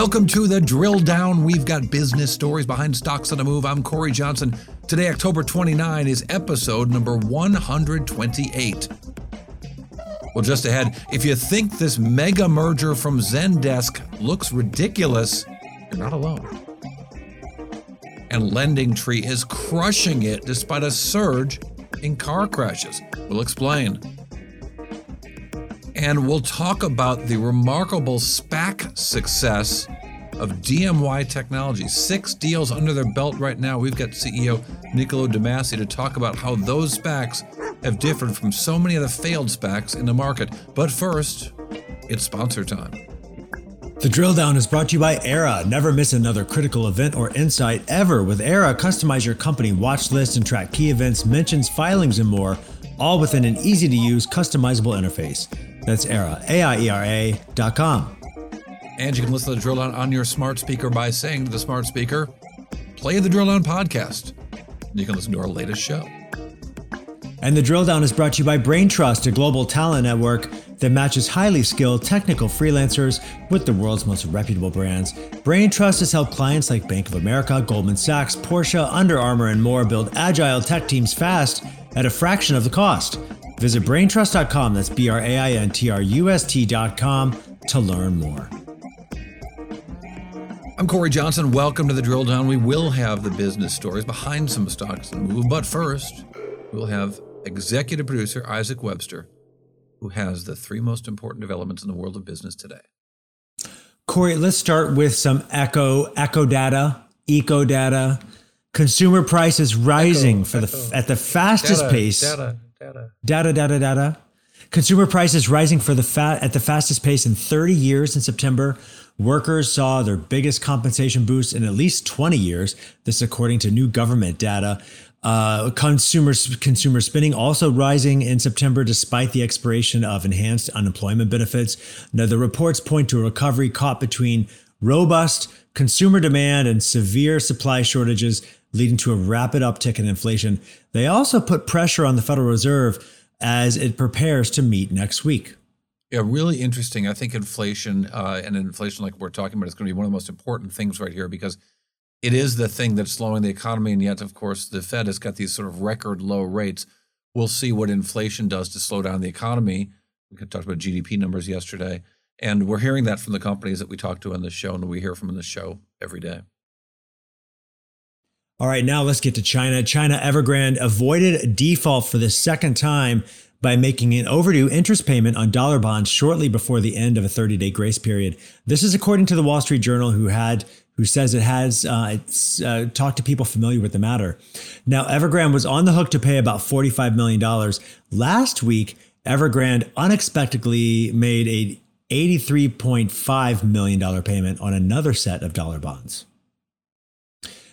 Welcome to the drill down. We've got business stories behind stocks on the move. I'm Cory Johnson. Today, October 29, is episode number 128. Well, just ahead, if you think this mega merger from Zendesk looks ridiculous, you're not alone. And Lending Tree is crushing it despite a surge in car crashes. We'll explain. And we'll talk about the remarkable SPAC success of DMY Technology. Six deals under their belt right now. We've got CEO Niccolo de Masi to talk about how those SPACs have differed from so many of the failed SPACs in the market. But first, it's sponsor time. The drill down is brought to you by Aiera. Never miss another critical event or insight ever. With Aiera, customize your company watch list and track key events, mentions, filings, and more, all within an easy to use, customizable interface. That's Aiera, A-I-E-R-A dot com. And you can listen to the drill down on your smart speaker by saying to the smart speaker, play the drill down podcast. You can listen to our latest show. And the drill down is brought to you by Braintrust, a global talent network that matches highly skilled technical freelancers with the world's most reputable brands. Braintrust has helped clients like Bank of America, Goldman Sachs, Porsche, Under Armour, and more build agile tech teams fast at a fraction of the cost. Visit braintrust.com, that's B R A I N T R U S T.com, to learn more. I'm Cory Johnson. Welcome to the drill down. We will have the business stories behind some stocks and move, but first, we'll have executive producer Isaac Webster, who has the three most important developments in the world of business today. Cory, let's start with some echo echo data, eco data. Consumer prices rising echo, for the echo. at the fastest data, pace. Data, data, data, data, data. Consumer prices rising for the at the fastest pace in 30 years in September. Workers saw their biggest compensation boost in at least 20 years. This, according to new government data. Uh, consumer spending also rising in September despite the expiration of enhanced unemployment benefits. Now, the reports point to a recovery caught between robust consumer demand and severe supply shortages, leading to a rapid uptick in inflation. They also put pressure on the Federal Reserve as it prepares to meet next week. Yeah, really interesting. I think inflation uh, and inflation, like we're talking about, is going to be one of the most important things right here because it is the thing that's slowing the economy. And yet, of course, the Fed has got these sort of record low rates. We'll see what inflation does to slow down the economy. We talked about GDP numbers yesterday. And we're hearing that from the companies that we talk to on the show, and we hear from in the show every day. All right, now let's get to China. China Evergrande avoided default for the second time by making an overdue interest payment on dollar bonds shortly before the end of a 30-day grace period. This is according to the Wall Street Journal, who had who says it has uh, uh, talked to people familiar with the matter. Now, Evergrande was on the hook to pay about $45 million. Last week, Evergrande unexpectedly made a $83.5 million payment on another set of dollar bonds.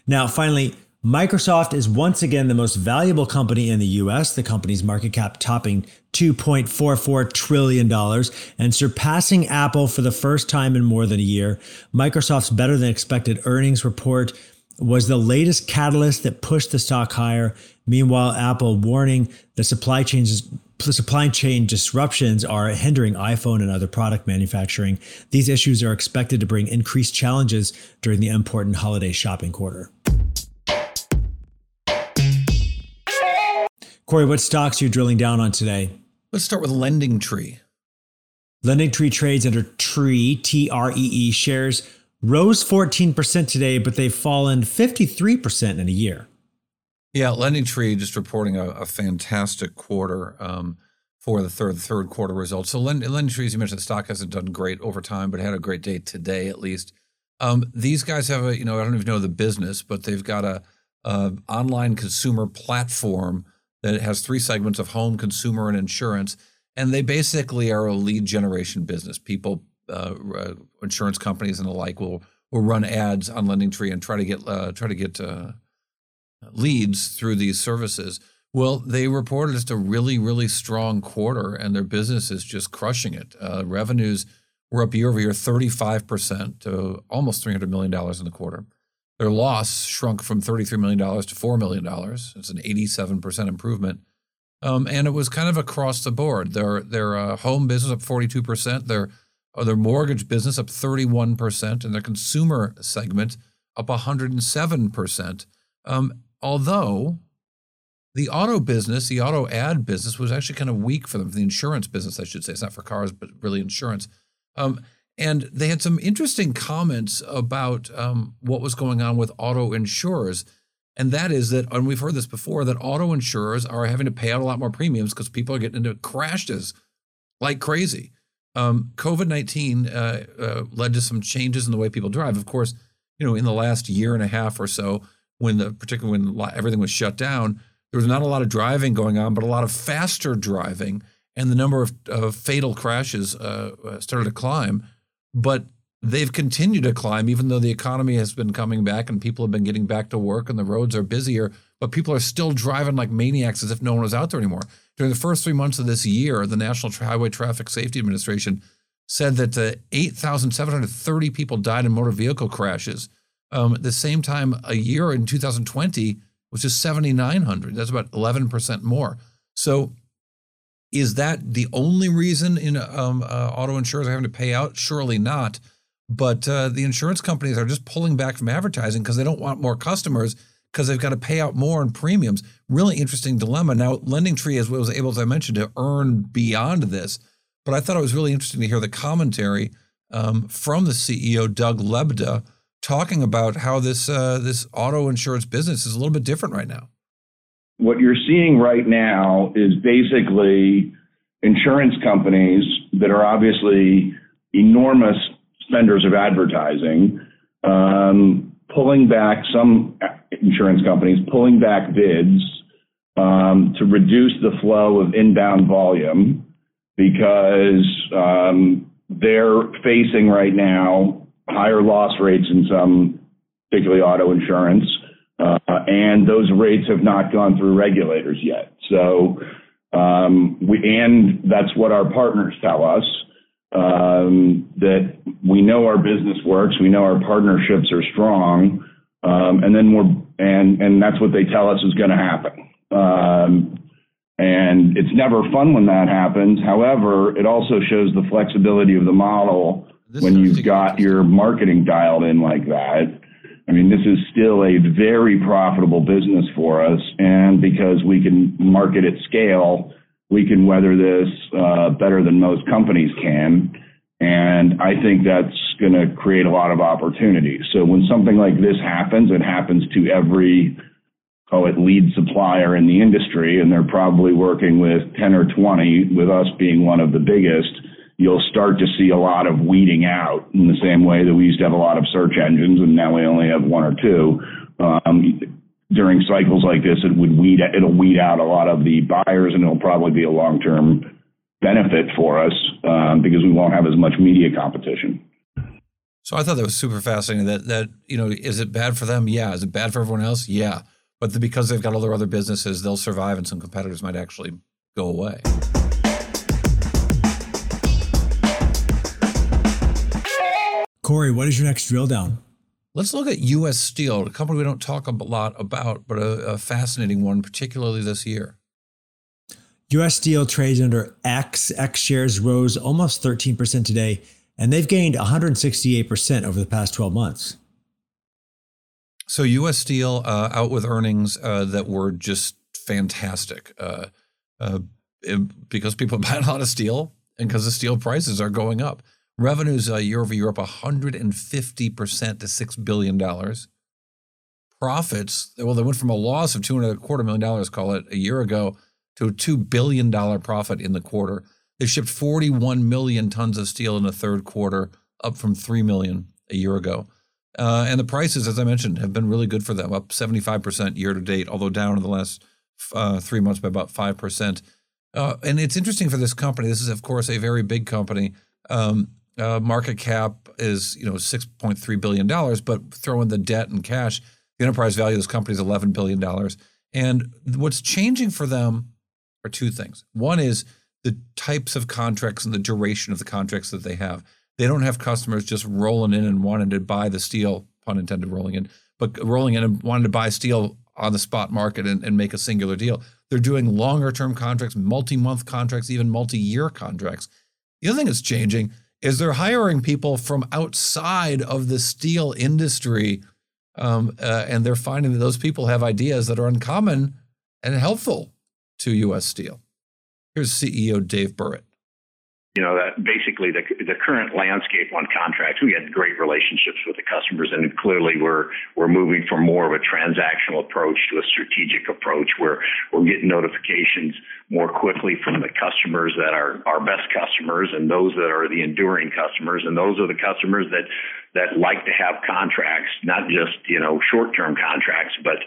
Now, finally, Microsoft is once again the most valuable company in the US, the company's market cap topping $2.44 trillion and surpassing Apple for the first time in more than a year. Microsoft's better than expected earnings report was the latest catalyst that pushed the stock higher. Meanwhile, Apple warning the supply chains supply chain disruptions are hindering iPhone and other product manufacturing. These issues are expected to bring increased challenges during the important holiday shopping quarter. Cory, what stocks are you drilling down on today? Let's start with Lending Tree. Lending Tree trades under TREE, T R E E shares rose 14% today, but they've fallen 53% in a year. Yeah, Lending Tree just reporting a, a fantastic quarter um, for the third third quarter results. So Lend, Lending Tree, as you mentioned, the stock hasn't done great over time, but had a great day today at least. Um, these guys have a, you know, I don't even know the business, but they've got a uh, online consumer platform that has three segments of home, consumer, and insurance. And they basically are a lead generation business. People, uh, uh insurance companies and the like, will will run ads on LendingTree and try to get uh, try to get uh, leads through these services. Well, they reported just a really, really strong quarter, and their business is just crushing it. Uh, revenues were up year over year 35% to almost $300 million in the quarter. Their loss shrunk from $33 million to $4 million. It's an 87% improvement. Um, and it was kind of across the board. Their, their uh, home business up 42%, their, uh, their mortgage business up 31%, and their consumer segment up 107%. Um, although the auto business, the auto ad business was actually kind of weak for them, for the insurance business, I should say. It's not for cars, but really insurance. Um, and they had some interesting comments about um, what was going on with auto insurers. And that is that, and we've heard this before, that auto insurers are having to pay out a lot more premiums because people are getting into crashes like crazy. Um, COVID 19 uh, uh, led to some changes in the way people drive. Of course, you know, in the last year and a half or so, when the particularly when everything was shut down, there was not a lot of driving going on, but a lot of faster driving, and the number of, of fatal crashes uh, uh started to climb. But they've continued to climb even though the economy has been coming back and people have been getting back to work and the roads are busier but people are still driving like maniacs as if no one was out there anymore. During the first three months of this year the national highway traffic safety administration said that uh, 8730 people died in motor vehicle crashes um, at the same time a year in 2020 was just 7900 that's about 11% more so is that the only reason in um, uh, auto insurers are having to pay out? Surely not. But uh, the insurance companies are just pulling back from advertising because they don't want more customers because they've got to pay out more in premiums. Really interesting dilemma. Now, LendingTree is, was able, as I mentioned, to earn beyond this. But I thought it was really interesting to hear the commentary um, from the CEO, Doug Lebda, talking about how this uh, this auto insurance business is a little bit different right now. What you're seeing right now is basically insurance companies that are obviously enormous spenders of advertising, um, pulling back some insurance companies, pulling back bids um, to reduce the flow of inbound volume because um, they're facing right now higher loss rates in some, particularly auto insurance, uh, and those rates have not gone through regulators yet. So, um, we and that's what our partners tell us, um, that we know our business works, we know our partnerships are strong, um, and then we're and and that's what they tell us is gonna happen. And it's never fun when that happens. However, it also shows the flexibility of the model when you've got your marketing dialed in like that. I mean, this is still a very profitable business for us, and because we can market at scale, we can weather this uh, better than most companies can. And I think that's going to create a lot of opportunities. So when something like this happens, it happens to every, call it lead supplier in the industry, and they're probably working with 10 or 20, with us being one of the biggest you'll start to see a lot of weeding out in the same way that we used to have a lot of search engines and now we only have one or two. Um, during cycles like this, it would weed it'll weed out a lot of the buyers, and it'll probably be a long term benefit for us um, because we won't have as much media competition. So I thought that was super fascinating. That that you know, is it bad for them? Yeah. Is it bad for everyone else? Yeah. But the, because they've got all their other businesses, they'll survive, and some competitors might actually go away. Cory, what is your next drill down? Let's look at U.S. Steel, a company we don't talk a lot about, but a, a fascinating one, particularly this year. U.S. Steel trades under X. X shares rose almost 13% today, and they've gained 168% over the past 12 months. So U.S. Steel uh, out with earnings uh, that were just fantastic uh, uh because people buy a lot of steel and because the steel prices are going up. Revenues uh, year over year up 150% to $6 billion. Profits, well, they went from a loss of two and a quarter million dollars, call it, a year ago to a $2 billion profit in the quarter. They shipped 41 million tons of steel in the third quarter, up from 3 million a year ago. Uh, and the prices, as I mentioned, have been really good for them, up 75% year to date, although down in the last uh, three months by about 5%. Uh, and it's interesting for this company. This is, of course, a very big company. Um, uh, market cap is, you know, $6.3 billion, but throw in the debt and cash, the enterprise value of this company is $11 billion. And what's changing for them are two things. One is the types of contracts and the duration of the contracts that they have. They don't have customers just rolling in and wanting to buy the steel, pun intended, rolling in, but rolling in and wanting to buy steel on the spot market and, and make a singular deal. They're doing longer term contracts, multi month contracts, even multi year contracts. The other thing that's changing is they're hiring people from outside of the steel industry. Um, uh, and they're finding that those people have ideas that are uncommon and helpful to U.S. Steel. Here's CEO Dave Burritt you know, that basically the, the current landscape on contracts, we had great relationships with the customers and clearly we're, we're moving from more of a transactional approach to a strategic approach where we're getting notifications more quickly from the customers that are our best customers and those that are the enduring customers. And those are the customers that, that like to have contracts, not just, you know, short-term contracts, but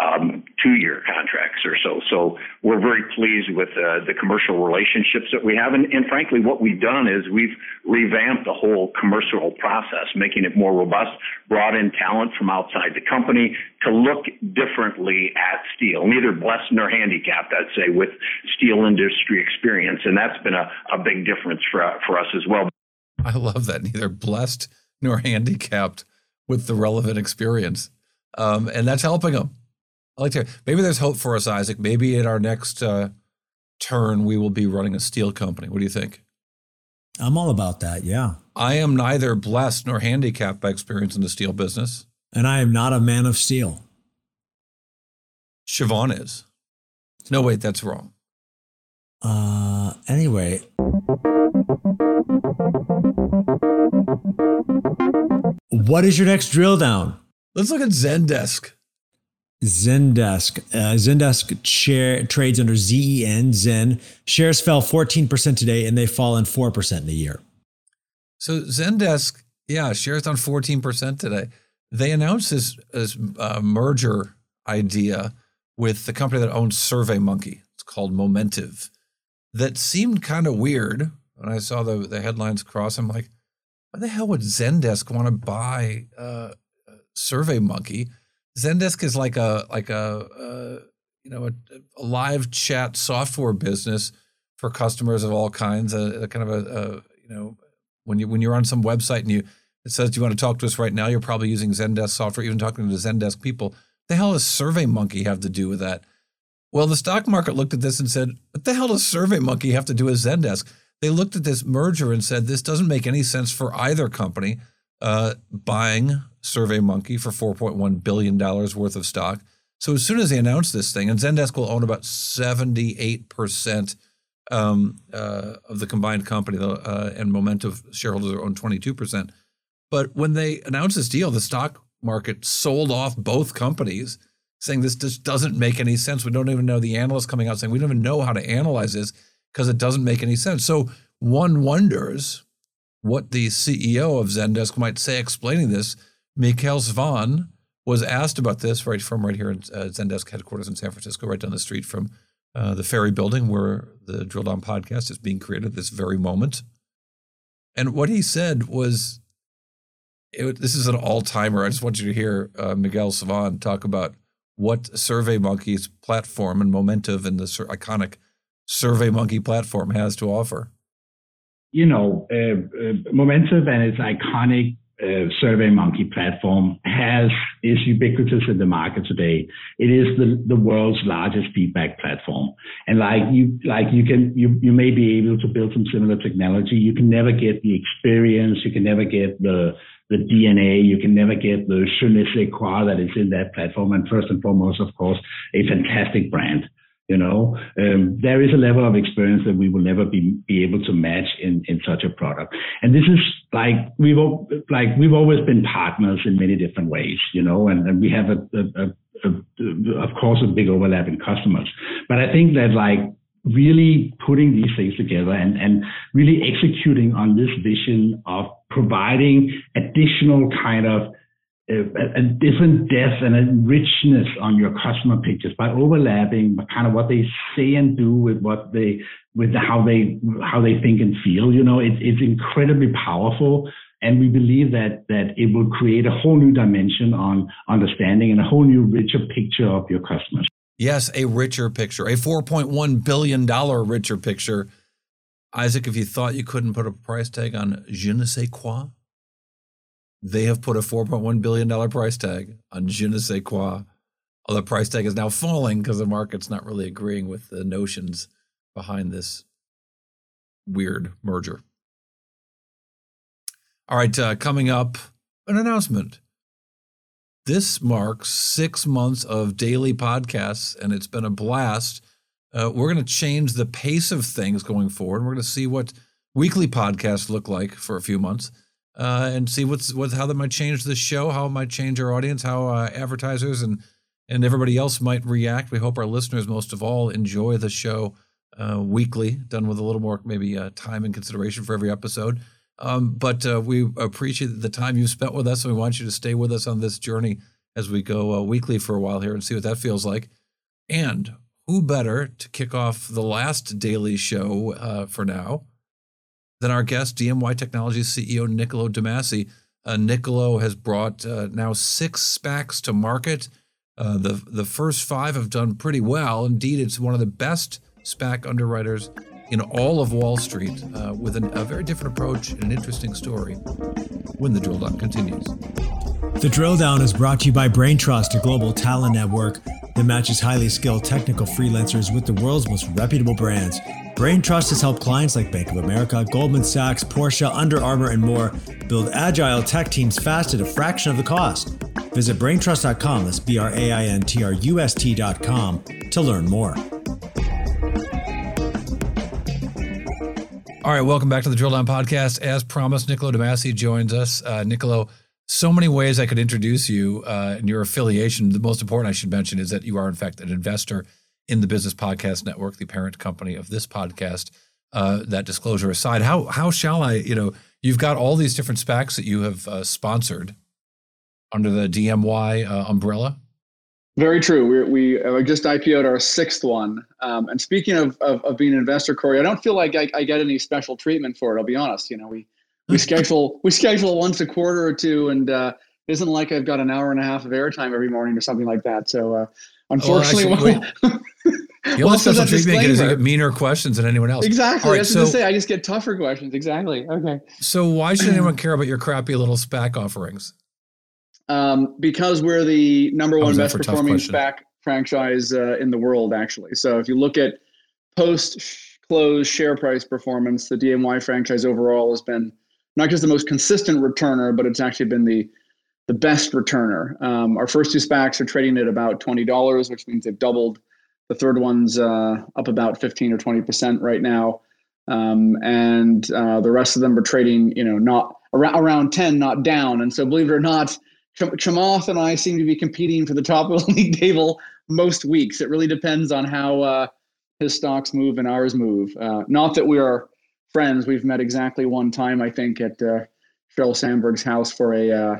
um, two-year contracts or so. So we're very pleased with uh, the commercial relationships that we have, and, and, frankly, what we've done is we've revamped the whole commercial process, making it more robust. Brought in talent from outside the company to look differently at steel, neither blessed nor handicapped, I'd say, with steel industry experience, and that's been a, a big difference for for us as well. I love that, neither blessed nor handicapped with the relevant experience. Um, and that's helping them. I like to. Maybe there's hope for us, Isaac. Maybe in our next uh, turn, we will be running a steel company. What do you think? I'm all about that. Yeah. I am neither blessed nor handicapped by experience in the steel business. And I am not a man of steel. Siobhan is. No, wait, that's wrong. Uh, anyway. What is your next drill down? Let's look at Zendesk. Zendesk. Uh, Zendesk share, trades under ZEN, Zen. Shares fell 14% today and they've fallen 4% in a year. So Zendesk, yeah, shares down 14% today. They announced this, this uh, merger idea with the company that owns SurveyMonkey. It's called Momentive. That seemed kind of weird when I saw the, the headlines cross. I'm like, why the hell would Zendesk want to buy uh, SurveyMonkey? Zendesk is like a like a, a you know a, a, live chat software business for customers of all kinds. A, a kind of a, you know when you when you're on some website and you it says do you want to talk to us right now, you're probably using Zendesk software, even talking to Zendesk people. The hell does SurveyMonkey have to do with that? Well, the stock market looked at this and said, "What the hell does SurveyMonkey have to do with Zendesk?" They looked at this merger and said, "This doesn't make any sense for either company." Uh, buying SurveyMonkey for $4.1 billion worth of stock. So as soon as they announced this thing, and Zendesk will own about 78% um, uh, of the combined company, uh, and Momentive shareholders own 22%. But when they announced this deal, the stock market sold off both companies, saying this just doesn't make any sense. We don't even know the analysts coming out saying we don't even know how to analyze this because it doesn't make any sense. So one wonders what the CEO of Zendesk might say explaining this Mikkel Svane was asked about this right from right here in uh, Zendesk headquarters in San Francisco, right down the street from uh, the Ferry Building, where the Drill Down podcast is being created at this very moment. And what he said was, it, "This is an all-timer." I just want you to hear uh, Mikkel Svane talk about what SurveyMonkey's platform and Momentive and the sur- iconic SurveyMonkey platform has to offer. You know, uh, uh Momentive and its iconic uh, SurveyMonkey platform has is ubiquitous in the market today. It is the, the world's largest feedback platform. And like you like you can you you may be able to build some similar technology. You can never get the experience, you can never get the the DNA, you can never get the je ne sais quoi that is in that platform. And first and foremost, of course, a fantastic brand. You know, um, there is a level of experience that we will never be, be able to match in, in such a product. And this is like we've like we've always been partners in many different ways, you know, and, and we have a, a, a, a, of course a big overlap in customers. But I think that like really putting these things together and, and really executing on this vision of providing additional kind of Uh, a, a, different depth and a richness on your customer pictures by overlapping kind of what they say and do with what they with how they how they think and feel. You know, it, it's incredibly powerful, and we believe that that it will create a whole new dimension on understanding and a whole new richer picture of your customers. Yes, a richer picture, a four point one billion dollar richer picture. Isaac, if you thought you couldn't put a price tag on je ne sais quoi, they have put a $4.1 billion price tag on je ne sais quoi. The price tag is now falling because the market's not really agreeing with the notions behind this weird merger. All right, uh, coming up, an announcement. This marks six months of daily podcasts, and it's been a blast. Uh, we're going to change the pace of things going forward. We're going to see what weekly podcasts look like for a few months uh, and see what's what how that might change the show, how it might change our audience, how uh, advertisers and and everybody else might react. We hope our listeners, most of all, enjoy the show uh, weekly, done with a little more maybe uh, time and consideration for every episode. Um, but uh, we appreciate the time you've spent with us, and we want you to stay with us on this journey as we go uh, weekly for a while here and see what that feels like. And who better to kick off the last daily show for now? Then our guest, DMY Technologies CEO Niccolo de Masi. Uh, Niccolo has brought uh, now six SPACs to market. Uh, the the first five have done pretty well. Indeed, it's one of the best SPAC underwriters in all of Wall Street, uh, with an, a very different approach and an interesting story. When the drill down continues. The drill down is brought to you by BrainTrust, a global talent network that matches highly skilled technical freelancers with the world's most reputable brands. BrainTrust has helped clients like Bank of America, Goldman Sachs, Porsche, Under Armour, and more build agile tech teams fast at a fraction of the cost. Visit braintrust.com, that's B R A I N T R U S T.com, to learn more. All right, welcome back to the Drill Down Podcast. As promised, Niccolo de Masi joins us. Uh, Niccolo, so many ways I could introduce you uh, and your affiliation. The most important I should mention is that you are, in fact, an investor in the Business Podcast Network, the parent company of this podcast. Uh, that disclosure aside, how how shall I? You know, you've got all these different SPACs that you have uh, sponsored under the DMY uh, umbrella. Very true. We we uh, just IPO'd our sixth one. Um, and speaking of, of, of being an investor, Cory, I don't feel like I, I, get any special treatment for it. I'll be honest. You know, we we schedule we schedule once a quarter or two, and uh, isn't like I've got an hour and a half of airtime every morning or something like that. So uh, unfortunately, well, actually, the only special treatment is you get meaner questions than anyone else. Exactly. Right, That's so, to say. I just get tougher questions. Exactly. Okay. So why should anyone care about your crappy little SPAC offerings? Um, because we're the number one best performing SPAC franchise uh, in the world, actually. So if you look at post close share price performance, the DMY franchise overall has been not just the most consistent returner, but it's actually been the the best returner. Um, our first two SPACs are trading at about twenty dollars, which means they've doubled the third one's uh, up about 15 or 20% right now. Um, and uh, the rest of them are trading, you know, not around, around 10, not down. And so, believe it or not, Chamath and I seem to be competing for the top of the league table most weeks. It really depends on how uh, his stocks move and ours move. Uh, not that we are friends. We've met exactly one time, I think, at uh, Sheryl Sandberg's house for a uh,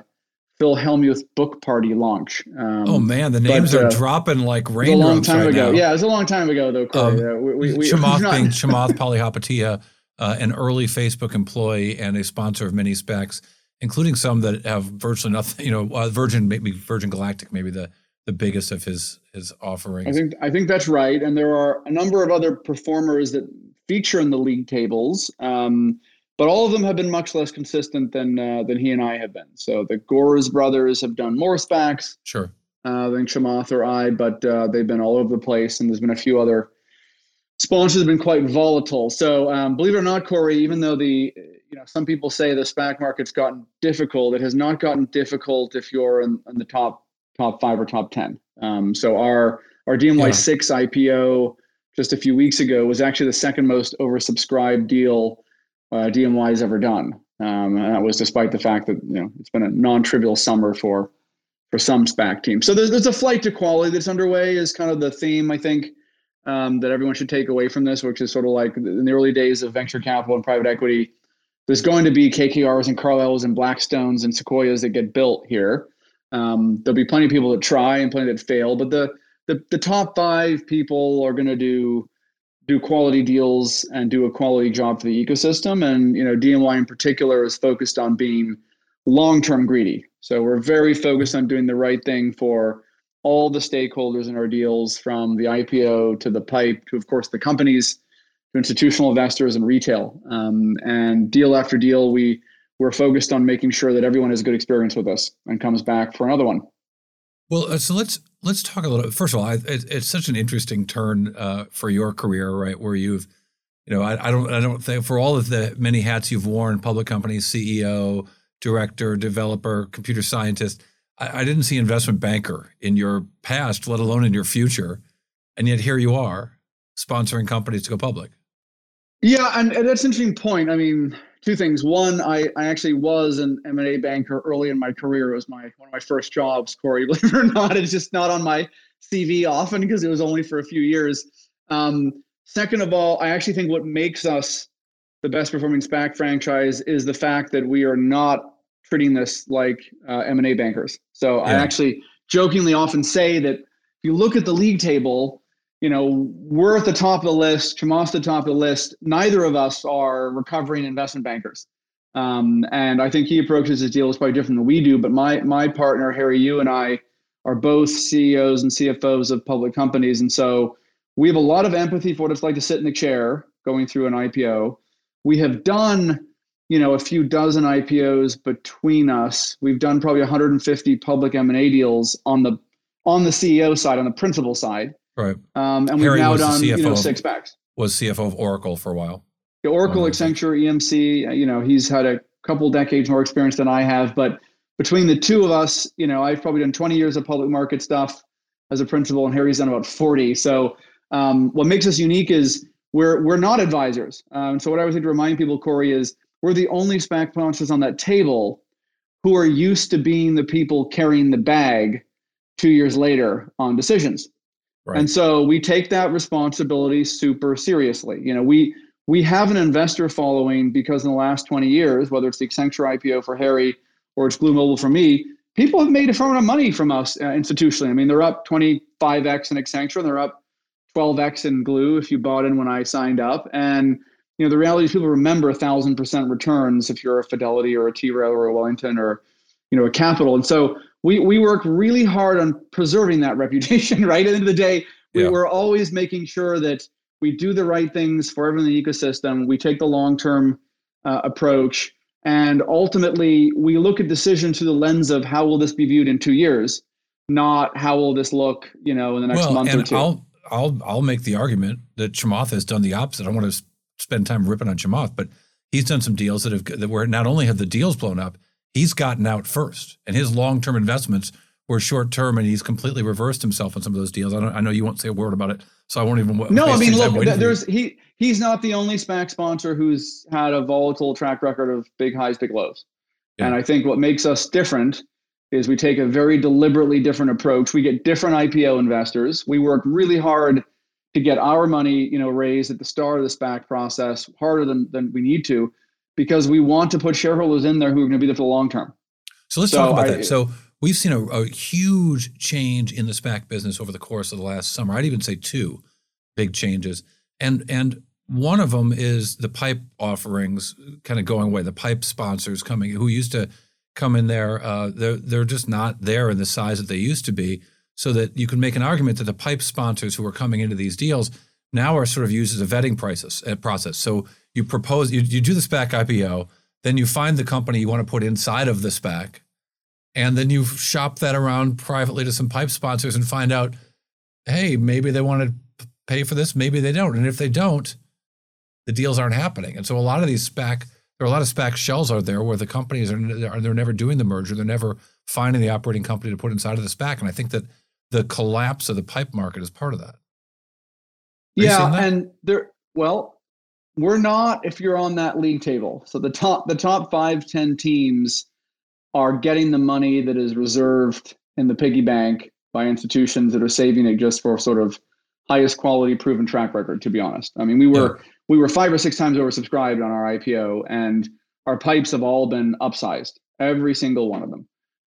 Phil Hellmuth book party launch. Um, oh man, the names but, are uh, dropping like raindrops. A long time right ago. Now. Yeah, it was a long time ago though. Cory. Um, we, we, we, Chamath not... being Chamath Palihapitiya, uh, an early Facebook employee and a sponsor of many SPACs, including some that have virtually nothing. You know, uh, Virgin, maybe Virgin Galactic, maybe the the biggest of his his offerings. I think I think that's right, and there are a number of other performers that feature in the league tables. Um, but all of them have been much less consistent than uh, than he and I have been. So the Gores brothers have done more SPACs, sure, uh, than Chamath or I, but uh, they've been all over the place, and there's been a few other sponsors have been quite volatile. So um, believe it or not, Cory, even though the you know some people say the SPAC market's gotten difficult, it has not gotten difficult if you're in, in the top top five or top ten. Um, so our our DMY yeah. six IPO just a few weeks ago was actually the second most oversubscribed deal uh, DMY has ever done. Um, and that was despite the fact that you know it's been a non-trivial summer for for some SPAC teams. So there's there's a flight to quality that's underway. Is kind of the theme I think um, that everyone should take away from this, which is sort of like in the early days of venture capital and private equity. There's going to be KKRs and Carlyles and Blackstones and Sequoias that get built here. Um, there'll be plenty of people that try and plenty that fail, but the the, the top five people are going to do do quality deals and do a quality job for the ecosystem. And you know, DMY in particular is focused on being long term greedy. So we're very focused on doing the right thing for all the stakeholders in our deals, from the IPO to the pipe to, of course, the companies, to institutional investors and retail. Um, and deal after deal, we we're focused on making sure that everyone has a good experience with us and comes back for another one. Well, uh, so let's let's talk a little. First of all, I, it, it's such an interesting turn uh, for your career, right? Where you've, you know, I, I, don't I don't think for all of the many hats you've worn, public companies, CEO, director, developer, computer scientist. I, I didn't see investment banker in your past, let alone in your future, and yet here you are sponsoring companies to go public. Yeah, and, and that's an interesting point. I mean, two things. One, I, I actually was an M&A banker early in my career. It was my one of my first jobs, Cory, believe it or not. It's just not on my CV often because it was only for a few years. Um, second of all, I actually think what makes us the best performing SPAC franchise is the fact that we are not treating this like uh, M&A bankers. So yeah. I actually jokingly often say that if you look at the league table, you know, we're at the top of the list, Chamath's the top of the list. Neither of us are recovering investment bankers. Um, and I think he approaches his deals probably different than we do. But my my partner, Harry You and I are both CEOs and CFOs of public companies. And so we have a lot of empathy for what it's like to sit in the chair going through an IPO. We have done, you know, a few dozen IPOs between us. We've done probably 150 public M&A deals on the on the CEO side, on the principal side. Right. Um, and we've now done you know six SPACs. Was CFO of Oracle for a while. The Oracle, Accenture, EMC. Uh, you know, he's had a couple decades more experience than I have, but between the two of us, you know, I've probably done 20 years of public market stuff as a principal, and Harry's done about 40. So, um, what makes us unique is we're we're not advisors. Um, so, what I would like to remind people, Cory, is we're the only SPAC sponsors on that table who are used to being the people carrying the bag two years later on decisions. Right. And so we take that responsibility super seriously. You know, we we have an investor following because in the last 20 years, whether it's the Accenture IPO for Harry or it's Glu Mobile for me, people have made a fair amount of money from us uh, institutionally. I mean, they're up 25x in Accenture and they're up 12x in Glu if you bought in when I signed up. And you know, the reality is people remember thousand percent returns if you're a Fidelity or a T Rowe or a Wellington or you know a Capital. And so we we work really hard on preserving that reputation. Right at the end of the day, we, yeah. we're always making sure that we do the right things for everyone in the ecosystem. We take the long term uh, approach, and ultimately we look at decisions through the lens of how will this be viewed in two years, not how will this look, you know, in the next well, month or two. I'll I'll I'll make the argument that Chamath has done the opposite. I want to spend time ripping on Chamath, but he's done some deals that have that where not only have the deals blown up, he's gotten out first, and his long term investments were short term, and he's completely reversed himself on some of those deals. I, I, know you won't say a word about it, so I won't even. No, I mean, look, there's he he's not the only SPAC sponsor who's had a volatile track record of big highs, big lows, yeah. and I think what makes us different is we take a very deliberately different approach. We get different IPO investors. We work really hard to get our money, you know, raised at the start of the SPAC process, harder than than we need to because we want to put shareholders in there who are going to be there for the long term. So let's so talk about I, that. So we've seen a, a, huge change in the SPAC business over the course of the last summer. I'd even say two big changes, and and one of them is the pipe offerings kind of going away. The pipe sponsors coming who used to come in there, uh, they're they're just not there in the size that they used to be. So that you can make an argument that the pipe sponsors who are coming into these deals now are sort of used as a vetting process. Uh, process. So you propose, you, you do the SPAC IPO, then you find the company you want to put inside of the SPAC, and then you shop that around privately to some pipe sponsors and find out, hey, maybe they want to pay for this, maybe they don't. And if they don't, the deals aren't happening. And so a lot of these SPAC, there are a lot of SPAC shells out there where the companies are, they're never doing the merger, they're never finding the operating company to put inside of the SPAC. And I think that the collapse of the pipe market is part of that. Are yeah, and there. Well, we're not if you're on that league table. So the top the top five ten teams are getting the money that is reserved in the piggy bank by institutions that are saving it just for sort of highest quality proven track record. To be honest, I mean we were yeah. we were five or six times oversubscribed on our IPO, and our pipes have all been upsized, every single one of them.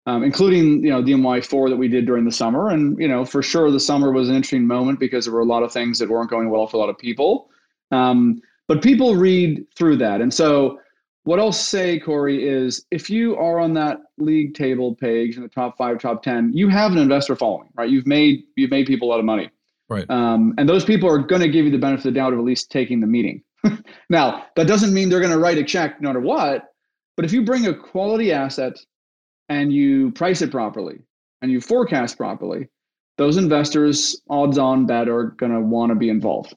um, including you know DMY four that we did during the summer, and you know for sure the summer was an interesting moment because there were a lot of things that weren't going well for a lot of people. Um, but people read through that, and so what I'll say, Cory, is if you are on that league table page in the top five, top ten, you have an investor following, right? You've made you've made people a lot of money, right? Um, and those people are going to give you the benefit of the doubt of at least taking the meeting. now, that doesn't mean they're going to write a check no matter what. But if you bring a quality asset and you price it properly and you forecast properly, those investors, odds on bet, are going to want to be involved.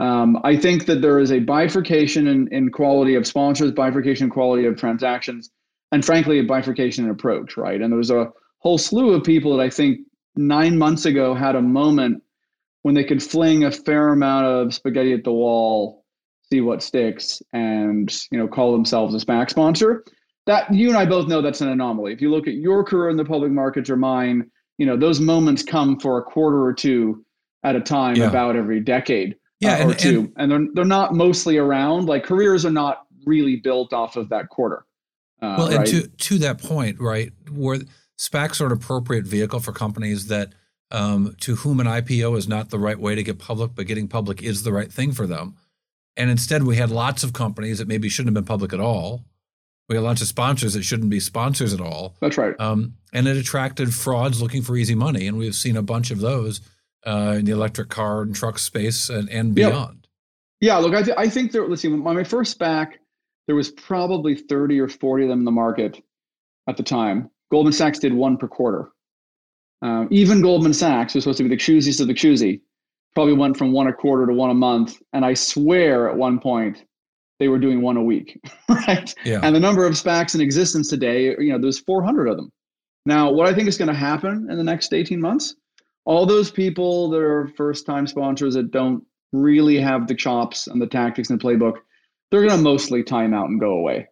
Um, I think that there is a bifurcation in, in quality of sponsors, bifurcation in quality of transactions, and frankly, a bifurcation in approach, right? And there's a whole slew of people that I think nine months ago had a moment when they could fling a fair amount of spaghetti at the wall, see what sticks, and you know call themselves a SPAC sponsor that you and I both know that's an anomaly. If you look at your career in the public markets or mine, you know those moments come for a quarter or two at a time, yeah. about every decade yeah, uh, and, or two, and, and, they're they're not mostly around. Like careers are not really built off of that quarter. Uh, well, right? and to to that point, right, where SPACs are an appropriate vehicle for companies that um, to whom an IPO is not the right way to get public, but getting public is the right thing for them. And instead, we had lots of companies that maybe shouldn't have been public at all we had lots of sponsors that shouldn't be sponsors at all. That's right. Um, and it attracted frauds looking for easy money, and we've seen a bunch of those uh, in the electric car and truck space and, and beyond. Yeah, look, I, th- I think there. Let's see. On my first SPAC, there was probably thirty or forty of them in the market at the time. Goldman Sachs did one per quarter. Um, even Goldman Sachs was supposed to be the choosiest of the choosy, probably went from one a quarter to one a month. And I swear at one point they were doing one a week, right? Yeah. And the number of SPACs in existence today, you know, there's 400 of them. Now, what I think is going to happen in the next 18 months, all those people that are first time sponsors that don't really have the chops and the tactics and the playbook, they're going to mostly time out and go away.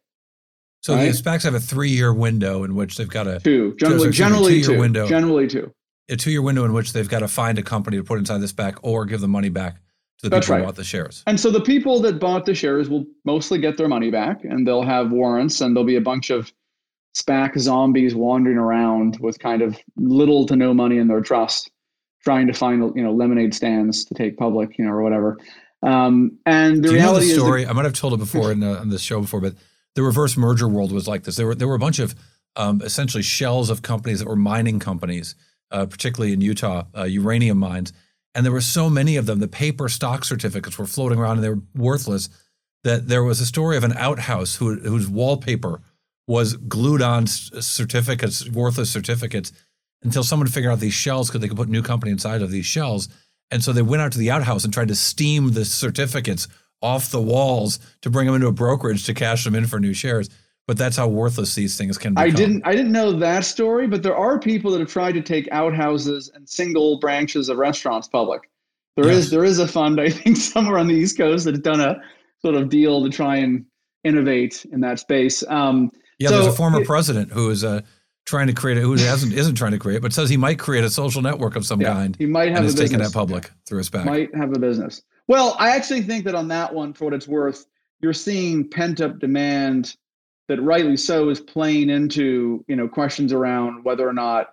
So right? the SPACs have a three year window in which they've got a two, generally, generally two, window, generally two. A two year window in which they've got to find a company to put inside the SPAC or give the money back to the That's people right. who bought the shares. And so the people that bought the shares will mostly get their money back and they'll have warrants and there'll be a bunch of SPAC zombies wandering around with kind of little to no money in their trust, trying to find you know lemonade stands to take public, you know, or whatever. Um, and the Do reality you know the story? Is I might have told it before in the, on the show before, but the reverse merger world was like this. There were there were a bunch of um, essentially shells of companies that were mining companies, uh, particularly in Utah, uh, uranium mines and there were so many of them. The paper stock certificates were floating around and they were worthless. That there was a story of an outhouse who, whose wallpaper was glued on certificates, worthless certificates, until someone figured out these shells because they could put new company inside of these shells. And so they went out to the outhouse and tried to steam the certificates off the walls to bring them into a brokerage to cash them in for new shares. But that's how worthless these things can be. I didn't I didn't know that story, but there are people that have tried to take outhouses and single branches of restaurants public. There yes. is there is a fund, I think, somewhere on the East Coast that has done a sort of deal to try and innovate in that space. Um, yeah, so there's a former it, president who is uh, trying to create a, who hasn't isn't trying to create, but says he might create a social network of some yeah, kind. He might have and a business. taking that public yeah. through a SPAC. Might have a business. Well, I actually think that on that one, for what it's worth, you're seeing pent up demand that rightly so is playing into you know questions around whether or not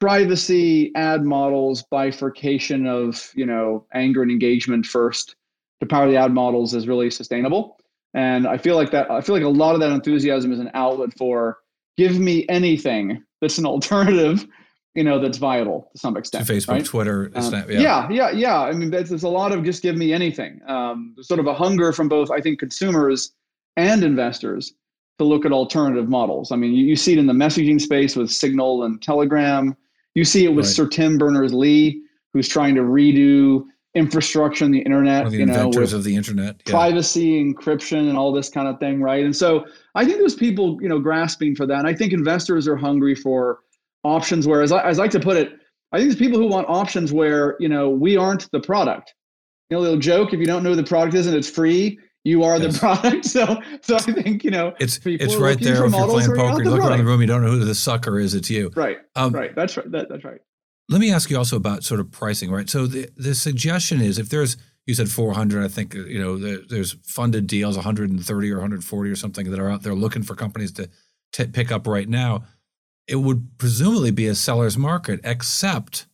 privacy ad models bifurcation of you know anger and engagement first to power the ad models is really sustainable and i feel like that i feel like a lot of that enthusiasm is an outlet for give me anything that's an alternative you know that's viable to some extent to facebook right? twitter um, Snap, yeah. yeah yeah yeah i mean there's, a lot of just give me anything um, sort of a hunger from both i think consumers and investors to look at alternative models. I mean, you, you see it in the messaging space with Signal and Telegram. You see it with right. Sir Tim Berners Lee, who's trying to redo infrastructure on the internet. the you know, inventors of the internet, yeah. privacy, encryption, and all this kind of thing, right? And so I think there's people, you know, grasping for that. And I think investors are hungry for options. Where, as I, as I like to put it, I think there's people who want options where you know we aren't the product. You know, little joke: if you don't know who the product is and it's free, you are yes. the product. So, so I think you know it's it's right there. If you're playing poker, you look around the room, you don't know who the sucker is. It's you. Right. Um, right. That's right. That, that's right. Let me ask you also about sort of pricing, right? So the the suggestion is if there's you said 400, I think you know there's funded deals 130 or 140 or something that are out there looking for companies to t- pick up right now. it would presumably be a seller's market, except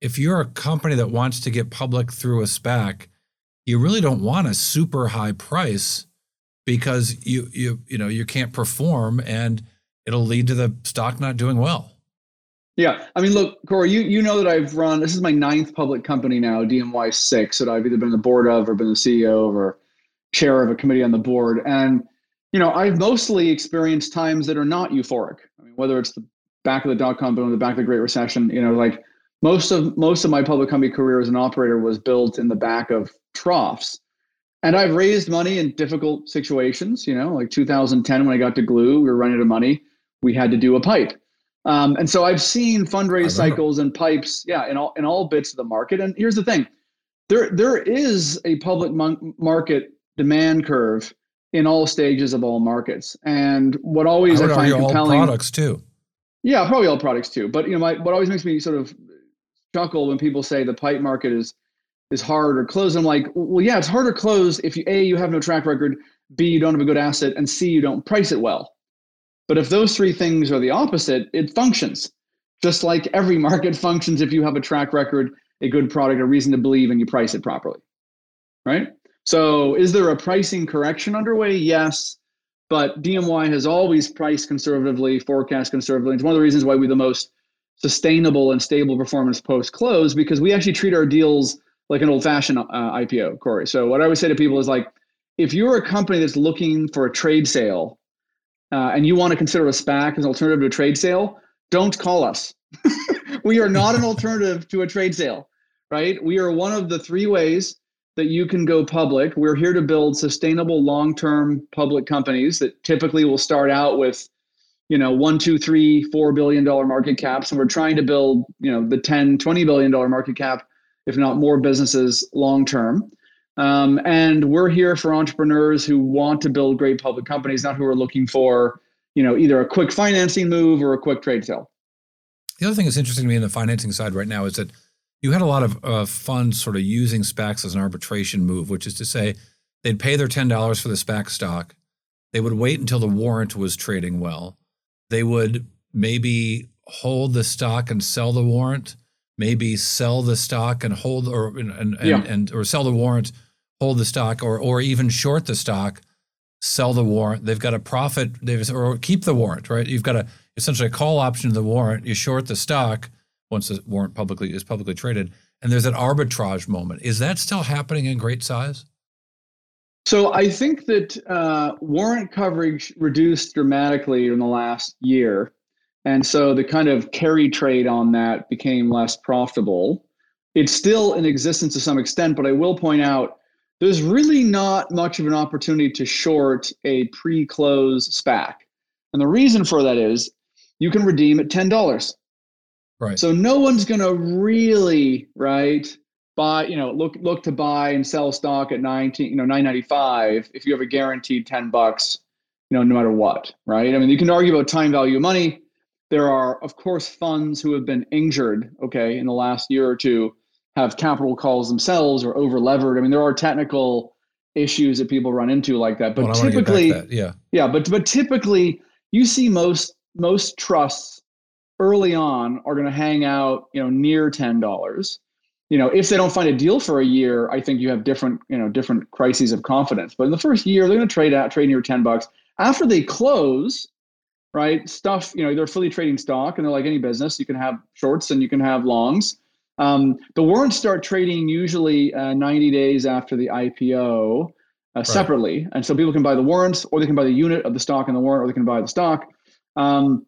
if you're a company that wants to get public through a SPAC, you really don't want a super high price because you you you know you can't perform and it'll lead to the stock not doing well. Yeah, I mean, look, Cory, you you know that I've run. This is my ninth public company now, DMY six, that I've either been on the board of or been the CEO of or chair of a committee on the board. And you know, I've mostly experienced times that are not euphoric. I mean, whether it's the back of the dot com boom, the back of the Great Recession, you know, like most of most of my public company career as an operator was built in the back of troughs. And I've raised money in difficult situations, you know, like 2010 when I got to Glu, we were running out of money. We had to do a pipe um, and so I've seen fundraise cycles and pipes, yeah, in all in all bits of the market. And here's the thing: there there is a public mon- market demand curve in all stages of all markets. And what always I, I find compelling products too. Yeah, probably all products too. But you know, my, what always makes me sort of chuckle when people say the pipe market is is hard or closed. I'm like, well, yeah, it's hard or closed if you a you have no track record, b you don't have a good asset, and c you don't price it well. But if those three things are the opposite, it functions. Just like every market functions if you have a track record, a good product, a reason to believe, and you price it properly. Right? So, is there a pricing correction underway? Yes. But DMY has always priced conservatively, forecast conservatively. It's one of the reasons why we're the most sustainable and stable performance post close because we actually treat our deals like an old fashioned uh, IPO, Cory. So, what I would say to people is like, if you're a company that's looking for a trade sale uh, and you want to consider a SPAC as an alternative to a trade sale, don't call us. we are not an alternative to a trade sale, right? We are one of the three ways that you can go public. We're here to build sustainable long-term public companies that typically will start out with, you know, one, two, three, four billion dollar market caps. And we're trying to build, you know, the 10, 20 billion dollar market cap, if not more businesses long term. Um, and we're here for entrepreneurs who want to build great public companies, not who are looking for, you know, either a quick financing move or a quick trade sale. The other thing that's interesting to me in the financing side right now is that you had a lot of uh, funds sort of using SPACs as an arbitration move, which is to say they'd pay their $10 for the SPAC stock. They would wait until the warrant was trading well. They would maybe hold the stock and sell the warrant, maybe sell the stock and hold or and and, yeah. and, and or sell the warrant hold the stock or or even short the stock, sell the warrant. They've got a profit. They've or keep the warrant. Right. You've got a essentially a call option to the warrant. You short the stock once the warrant publicly is publicly traded, and there's an arbitrage moment. Is that still happening in great size? So I think that uh, warrant coverage reduced dramatically in the last year. And so the kind of carry trade on that became less profitable. It's still in existence to some extent, but I will point out there's really not much of an opportunity to short a pre-close SPAC. And the reason for that is you can redeem at $10. Right. So no one's going to really, right, buy, you know, look look to buy and sell stock at 19, you know, 995 if you have a guaranteed 10 bucks, you know, no matter what, right? I mean, you can argue about time value of money. There are, of course, funds who have been injured, okay, in the last year or two have capital calls themselves or over levered. I mean, there are technical issues that people run into like that. But well, typically, that. yeah, yeah, but but typically, you see most most trusts early on are going to hang out, you know, near ten dollars. You know, if they don't find a deal for a year, I think you have different, you know, different crises of confidence. But in the first year, they're going to trade out, trade near ten bucks. After they close, right, stuff, you know, they're fully trading stock, and they're like any business. You can have shorts and you can have longs um, the warrants start trading usually uh, 90 days after the IPO uh, separately. Right. And so people can buy the warrants or they can buy the unit of the stock and the warrant or they can buy the stock. Um,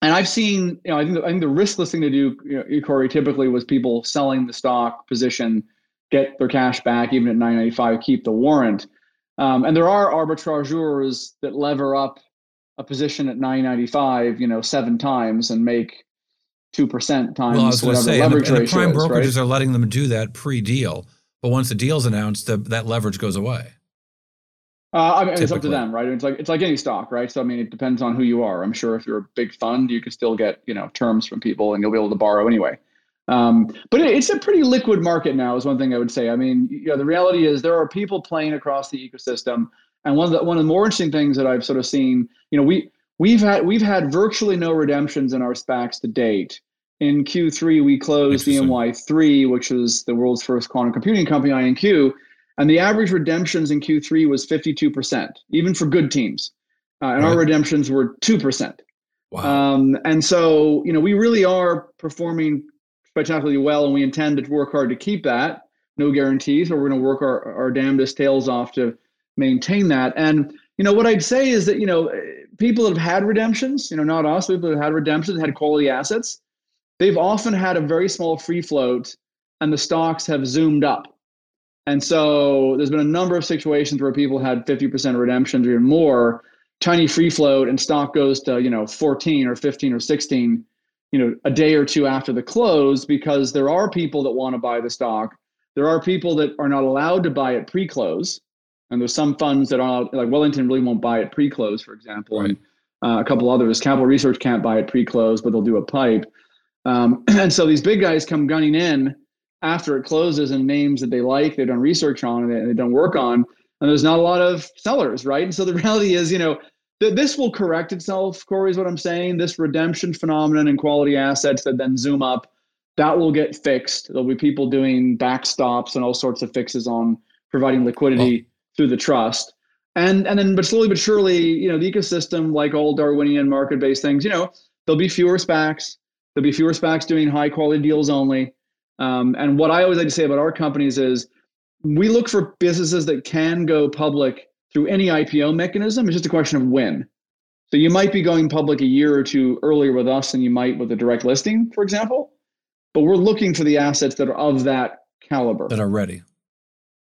and I've seen, you know, I think, the, I think the riskless thing to do, you know, Cory, typically was people selling the stock position, get their cash back even at 995, keep the warrant. Um, and there are arbitrageurs that lever up a position at 995, you know, seven times and make two percent times well, I was whatever say, leverage and the, and the prime brokerages right? are letting them do that pre-deal, but once the deal's announced, the, that leverage goes away. Uh, I mean, it's up to them, right? It's like it's like any stock, right? So I mean, it depends on who you are. I'm sure if you're a big fund, you can still get you know terms from people, and you'll be able to borrow anyway. Um, but it, it's a pretty liquid market now. Is one thing I would say. I mean, you know, the reality is there are people playing across the ecosystem, and one of the one of the more interesting things that I've sort of seen, you know, we we've had we've had virtually no redemptions in our SPACs to date. In Q3, we closed dMY3, which is the world's first quantum computing company, IonQ, and the average redemptions in Q3 was 52%, even for good teams. Uh, and right. our redemptions were 2%. Wow. Um, and so, you know, we really are performing spectacularly well, and we intend to work hard to keep that. No guarantees, but we're going to work our, our damnedest tails off to maintain that. And, you know, what I'd say is that, you know, people that have had redemptions, you know, not us, people that have had redemptions, had quality assets, they've often had a very small free float and the stocks have zoomed up. And so there's been a number of situations where people had 50% redemptions or even more, tiny free float, and stock goes to, you know, 14 or 15 or 16, you know, a day or two after the close, because there are people that want to buy the stock. There are people that are not allowed to buy it pre-close. And there's some funds that are like Wellington really won't buy it pre-close, for example. Right. And uh, a couple others, Capital Research can't buy it pre-close, but they'll do a pipe. Um, and so these big guys come gunning in after it closes and names that they like, they've done research on, and they've done work on. And there's not a lot of sellers, right? And so the reality is, you know, th- this will correct itself, Cory, is what I'm saying. This redemption phenomenon in quality assets that then zoom up, that will get fixed. There'll be people doing backstops and all sorts of fixes on providing liquidity through the trust. And and then but slowly but surely, you know, the ecosystem, like all Darwinian market-based things, you know, there'll be fewer SPACs, There'll be fewer SPACs doing high quality deals only. Um, and what I always like to say about our companies is we look for businesses that can go public through any IPO mechanism. It's just a question of when. So you might be going public a year or two earlier with us than you might with a direct listing, for example. But we're looking for the assets that are of that caliber. That are ready.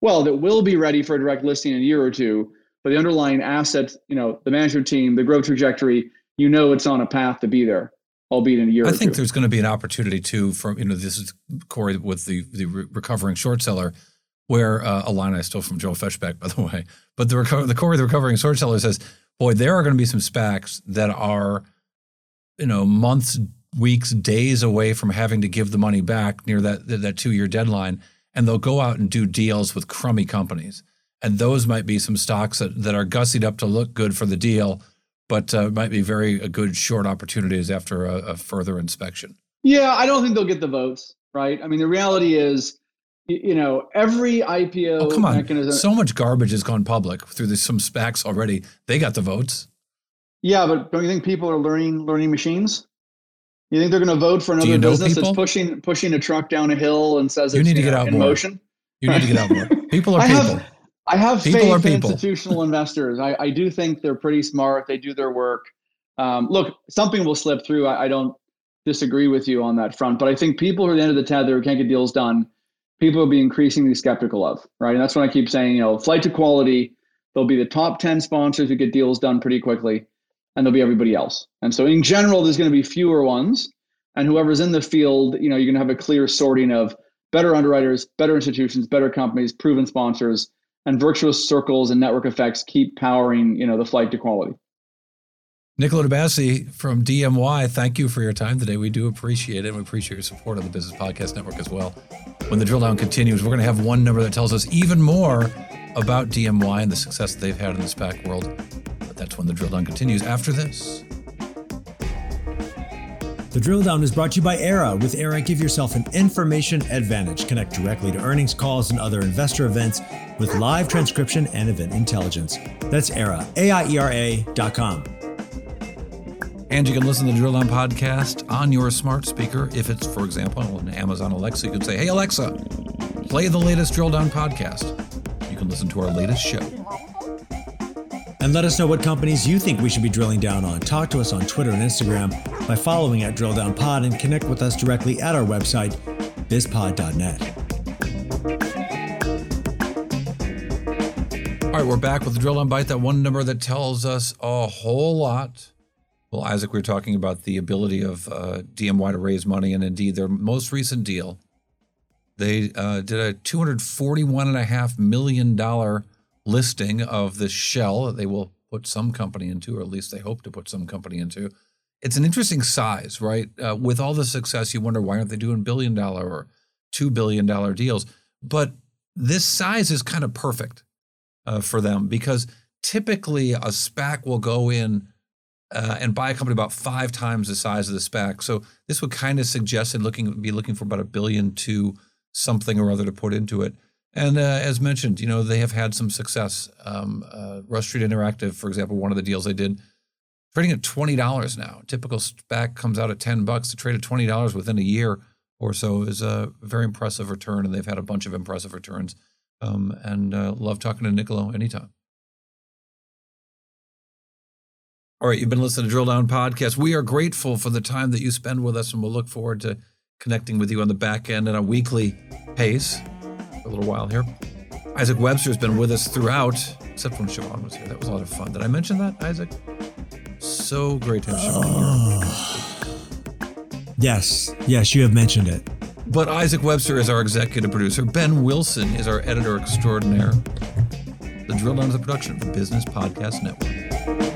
Well, that will be ready for a direct listing in a year or two. But the underlying assets, you know, the management team, the growth trajectory, you know it's on a path to be there albeit in a year. I think two. there's going to be an opportunity too from you know this is Cory with the the recovering short seller, where uh, a line I stole from Joe Fetchback by the way, but the reco- the Cory the recovering short seller says, boy, there are going to be some SPACs that are, you know, months, weeks, days away from having to give the money back near that that two year deadline, and they'll go out and do deals with crummy companies. And those might be some stocks that, that are gussied up to look good for the deal, but uh, might be very a good short opportunities after a, a, further inspection. Yeah, I don't think they'll get the votes, right? I mean, the reality is, you know, every IPO oh, come on. mechanism. So much garbage has gone public through the, some SPACs already. They got the votes. Yeah, but don't you think people are learning learning machines? You think they're going to vote for another business people? that's pushing pushing a truck down a hill and says you it's need to get know, out in more. motion? You need to get out more. People are people. Have, I have people faith in institutional investors. I, I do think they're pretty smart. They do their work. Um, look, something will slip through. I, I, don't disagree with you on that front, but I think people who are at the end of the tether who can't get deals done, people will be increasingly skeptical of, right? And that's what I keep saying, you know, flight to quality, there'll be the top 10 sponsors who get deals done pretty quickly, and there'll be everybody else. And so in general, there's going to be fewer ones. And whoever's in the field, you know, you're going to have a clear sorting of better underwriters, better institutions, better companies, proven sponsors, and virtuous circles and network effects keep powering, you know, the flight to quality. Niccolo de Masi from DMY, thank you for your time today. We do appreciate it. And we appreciate your support of the Business Podcast Network as well. When the drill down continues, we're going to have one number that tells us even more about DMY and the success they've had in the SPAC world. That's when the drill down continues after this. The drill down is brought to you by Aiera. With Aiera, give yourself an information advantage. Connect directly to earnings calls and other investor events with live transcription and event intelligence. That's Aiera, A-I-E-R-A dot com. And you can listen to the Drill Down podcast on your smart speaker. If it's, for example, on Amazon Alexa, you can say, Hey, Alexa, play the latest Drill Down podcast. You can listen to our latest show. And let us know what companies you think we should be drilling down on. Talk to us on Twitter and Instagram by following at Drill Down Pod and connect with us directly at our website, bizpod.net. All right, we're back with the Drill Down Bite, that one number that tells us a whole lot. Well, Isaac, we were talking about the ability of uh, DMY to raise money, and indeed, their most recent deal, they uh, did a $241.5 million listing of the shell that they will put some company into, or at least they hope to put some company into. It's an interesting size, right? Uh, with all the success, you wonder why aren't they doing billion dollar or two billion dollar deals? But this size is kind of perfect uh, for them because typically a SPAC will go in uh, and buy a company about five times the size of the SPAC. So this would kind of suggest and looking be looking for about a billion to something or other to put into it. And uh, as mentioned, you know they have had some success. Um, uh, Rush Street Interactive, for example, one of the deals they did, trading at twenty dollars now. Typical SPAC comes out at ten bucks. To trade at twenty dollars within a year or so is a very impressive return, and they've had a bunch of impressive returns. Um, and uh, love talking to Niccolo anytime. All right, you've been listening to Drill Down Podcast. We are grateful for the time that you spend with us, and we'll look forward to connecting with you on the back end at a weekly pace a little while here. Isaac Webster has been with us throughout, except when Siobhan was here. That was a lot of fun. Did I mention that, Isaac? So great to have Siobhan here. Oh. Yes, yes, you have mentioned it. But Isaac Webster is our executive producer. Ben Wilson is our editor extraordinaire. The Drill Down is a production of the Business Podcast Network.